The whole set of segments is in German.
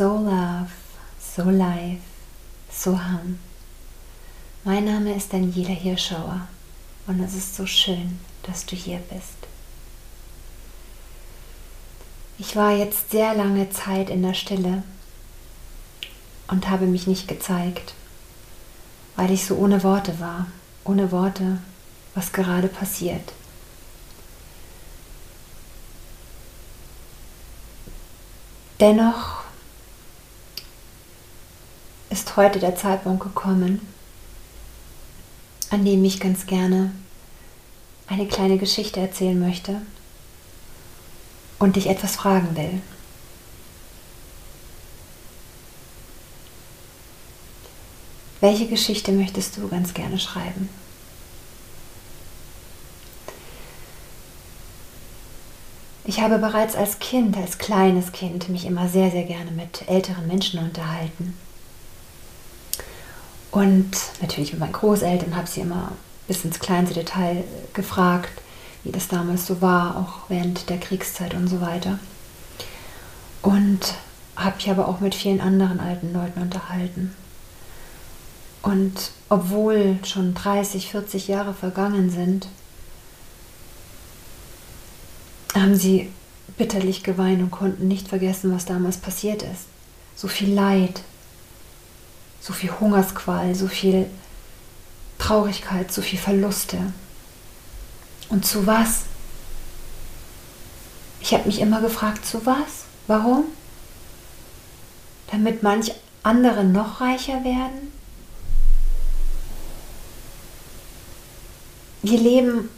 So Love, So Life, So Hum. Mein Name ist Daniela Hirschauer und es ist so schön, dass du hier bist. Ich war jetzt sehr lange Zeit in der Stille und habe mich nicht gezeigt, weil ich so ohne Worte war, ohne Worte, was gerade passiert. Dennoch ist heute der Zeitpunkt gekommen, an dem ich ganz gerne eine kleine Geschichte erzählen möchte und dich etwas fragen will. Welche Geschichte möchtest du ganz gerne schreiben? Ich habe bereits als Kind, als kleines Kind, mich immer sehr, sehr gerne mit älteren Menschen unterhalten. Und natürlich mit meinen Großeltern habe sie immer bis ins kleinste Detail gefragt, wie das damals so war, auch während der Kriegszeit und so weiter. Und habe mich aber auch mit vielen anderen alten Leuten unterhalten. Und obwohl schon 30, 40 Jahre vergangen sind, haben sie bitterlich geweint und konnten nicht vergessen, was damals passiert ist. So viel Leid, so viel Hungersqual, so viel Traurigkeit, so viel Verluste. Und zu was? Ich habe mich immer gefragt, zu was? Warum? Damit manch andere noch reicher werden? Wir leben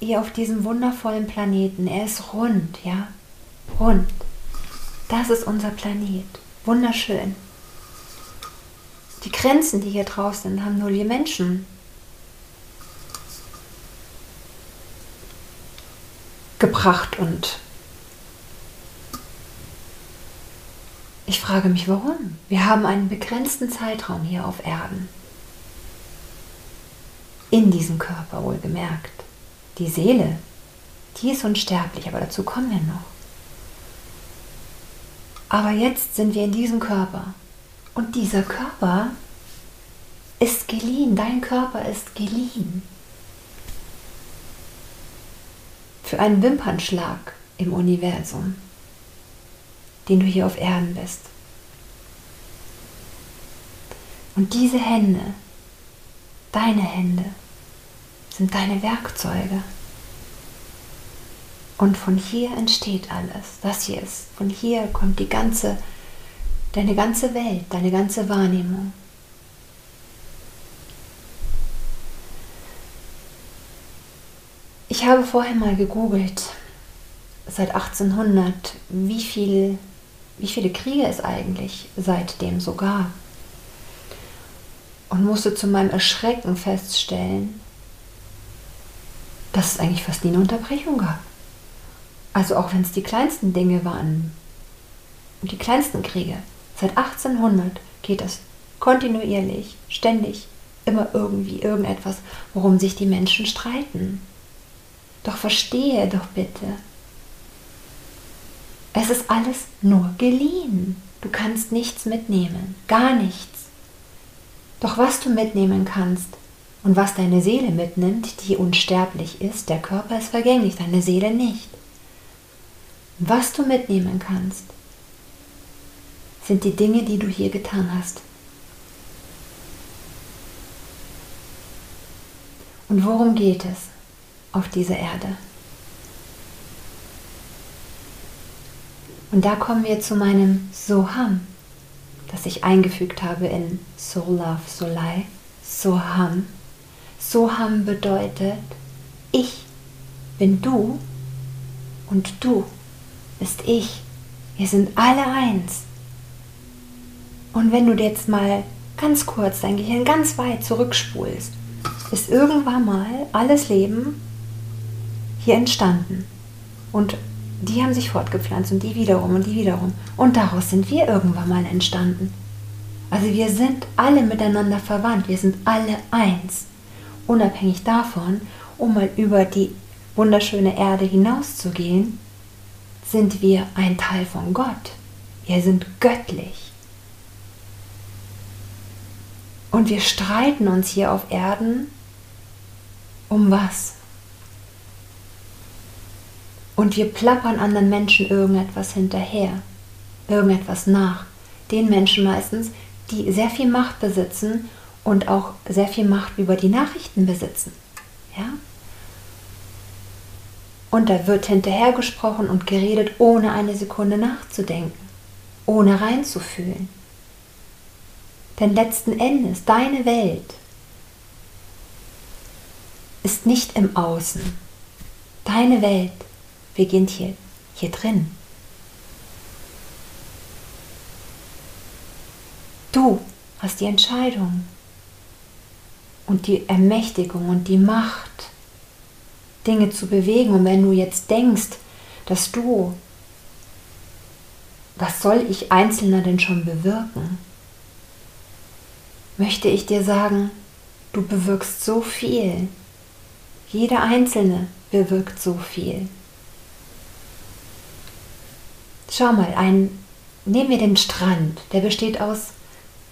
hier auf diesem wundervollen Planeten. Er ist rund, ja? Rund. Das ist unser Planet. Wunderschön. Die Grenzen, die hier draußen sind, haben nur wir Menschen gebracht und ich frage mich, warum? Wir haben einen begrenzten Zeitraum hier auf Erden. In diesem Körper wohlgemerkt. Die Seele, die ist unsterblich, aber dazu kommen wir noch. Aber jetzt sind wir in diesem Körper. Und dieser Körper ist geliehen. Dein Körper ist geliehen. Für einen Wimpernschlag im Universum, den du hier auf Erden bist. Und diese Hände, deine Hände, sind deine Werkzeuge. Und von hier entsteht alles. Das hier ist. Von hier kommt die ganze, deine ganze Welt, deine ganze Wahrnehmung. Ich habe vorher mal gegoogelt, seit 1800, wie, viel, wie viele Kriege es eigentlich seitdem so gab. Und musste zu meinem Erschrecken feststellen, dass es eigentlich fast nie eine Unterbrechung gab. Also auch wenn es die kleinsten Dinge waren, die kleinsten Kriege. Seit 1800 geht es kontinuierlich, ständig, immer irgendwie irgendetwas, worum sich die Menschen streiten. Doch verstehe doch bitte, es ist alles nur geliehen. Du kannst nichts mitnehmen, gar nichts. Doch was du mitnehmen kannst, und was deine Seele mitnimmt, die unsterblich ist, der Körper ist vergänglich, deine Seele nicht. Was du mitnehmen kannst, sind die Dinge, die du hier getan hast. Und worum geht es auf dieser Erde? Und da kommen wir zu meinem Soham, das ich eingefügt habe in Soul Love Solai. Soham Soham bedeutet, ich bin du und du bist ich. Wir sind alle eins. Und wenn du jetzt mal ganz kurz dein Gehirn ganz weit zurückspulst, ist irgendwann mal alles Leben hier entstanden. Und die haben sich fortgepflanzt und die wiederum und die wiederum. Und daraus sind wir irgendwann mal entstanden. Also wir sind alle miteinander verwandt, wir sind alle eins unabhängig davon, um mal über die wunderschöne Erde hinauszugehen, sind wir ein Teil von Gott. Wir sind göttlich. Und wir streiten uns hier auf Erden um was? Und wir plappern anderen Menschen irgendetwas hinterher, irgendetwas nach. Den Menschen meistens, die sehr viel Macht besitzen und auch sehr viel Macht über die Nachrichten besitzen. Ja? Und da wird hinterher gesprochen und geredet, ohne eine Sekunde nachzudenken, ohne reinzufühlen. Denn letzten Endes, deine Welt ist nicht im Außen. Deine Welt beginnt hier, hier drin. Du hast die Entscheidung und die Ermächtigung und die Macht, Dinge zu bewegen. Und wenn du jetzt denkst, dass du, was soll ich Einzelner denn schon bewirken, möchte ich dir sagen, du bewirkst so viel. Jeder Einzelne bewirkt so viel. Schau mal, ein, nehmen wir den Strand, der besteht aus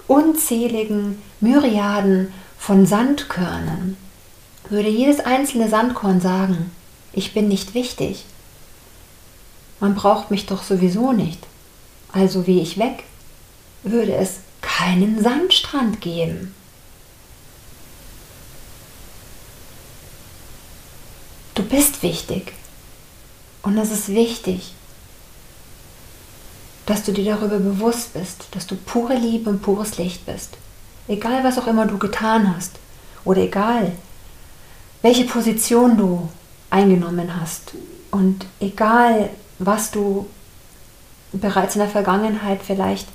unzähligen Myriaden von Sandkörnern, würde jedes einzelne Sandkorn sagen, ich bin nicht wichtig. Man braucht mich doch sowieso nicht. Also wie ich weg, würde es keinen Sandstrand geben. Du bist wichtig. Und es ist wichtig, dass du dir darüber bewusst bist, dass du pure Liebe und pures Licht bist. Egal was auch immer du getan hast oder egal welche Position du eingenommen hast und egal was du bereits in der Vergangenheit vielleicht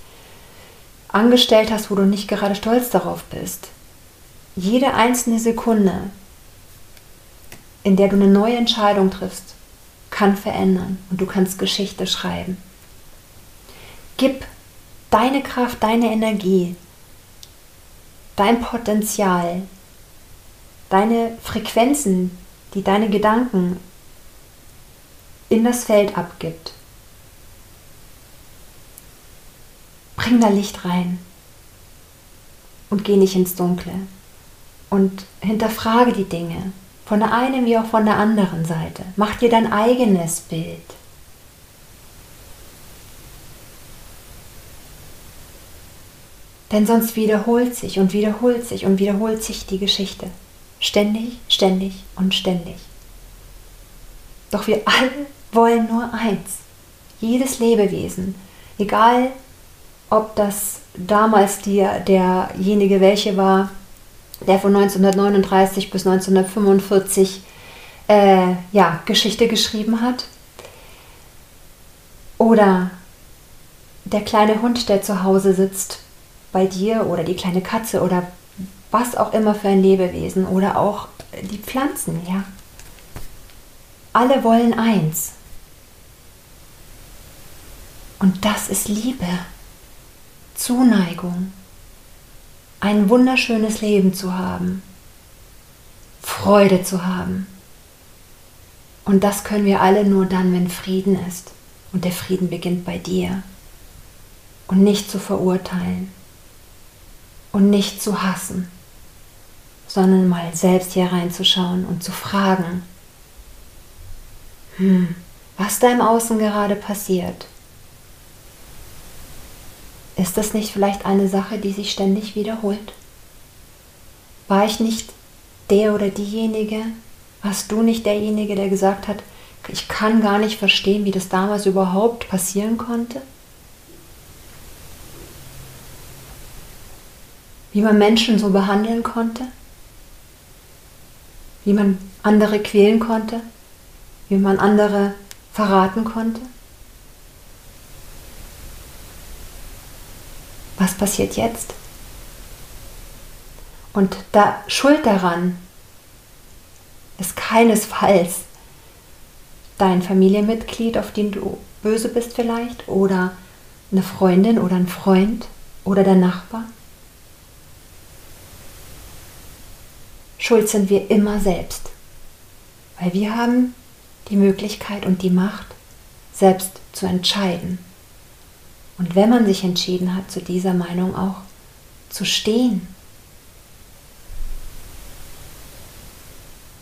angestellt hast, wo du nicht gerade stolz darauf bist. Jede einzelne Sekunde, in der du eine neue Entscheidung triffst, kann verändern und du kannst Geschichte schreiben. Gib deine Kraft, deine Energie dein Potenzial, deine Frequenzen, die deine Gedanken in das Feld abgibt. Bring da Licht rein und geh nicht ins Dunkle und hinterfrage die Dinge von der einen wie auch von der anderen Seite. Mach dir dein eigenes Bild. Denn sonst wiederholt sich und wiederholt sich und wiederholt sich die Geschichte. Ständig, ständig und ständig. Doch wir alle wollen nur eins. Jedes Lebewesen, egal ob das damals die, derjenige welche war, der von 1939 bis 1945 äh, ja, Geschichte geschrieben hat, oder der kleine Hund, der zu Hause sitzt bei dir oder die kleine Katze oder was auch immer für ein Lebewesen oder auch die Pflanzen, ja. Alle wollen eins. Und das ist Liebe, Zuneigung, ein wunderschönes Leben zu haben, Freude zu haben. Und das können wir alle nur dann, wenn Frieden ist. Und der Frieden beginnt bei dir. Und nicht zu verurteilen und nicht zu hassen, sondern mal selbst hier reinzuschauen und zu fragen, hm, was da im Außen gerade passiert. Ist das nicht vielleicht eine Sache, die sich ständig wiederholt? War ich nicht der oder diejenige? Warst du nicht derjenige, der gesagt hat, ich kann gar nicht verstehen, wie das damals überhaupt passieren konnte? wie man Menschen so behandeln konnte, wie man andere quälen konnte, wie man andere verraten konnte. Was passiert jetzt? Und da Schuld daran ist keinesfalls dein Familienmitglied, auf den du böse bist vielleicht, oder eine Freundin oder ein Freund oder der Nachbar. Schuld sind wir immer selbst. Weil wir haben die Möglichkeit und die Macht, selbst zu entscheiden. Und wenn man sich entschieden hat, zu dieser Meinung auch zu stehen.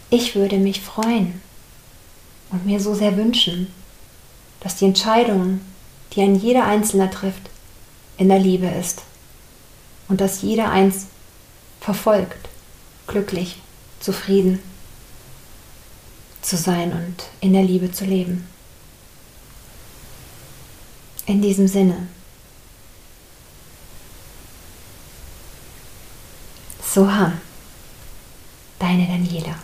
Ich würde mich freuen und mir so sehr wünschen, dass die Entscheidung, die ein jeder Einzelne trifft, in der Liebe ist und dass jeder eins verfolgt, glücklich, zufrieden zu sein und in der Liebe zu leben. In diesem Sinne. Soham, deine Daniela.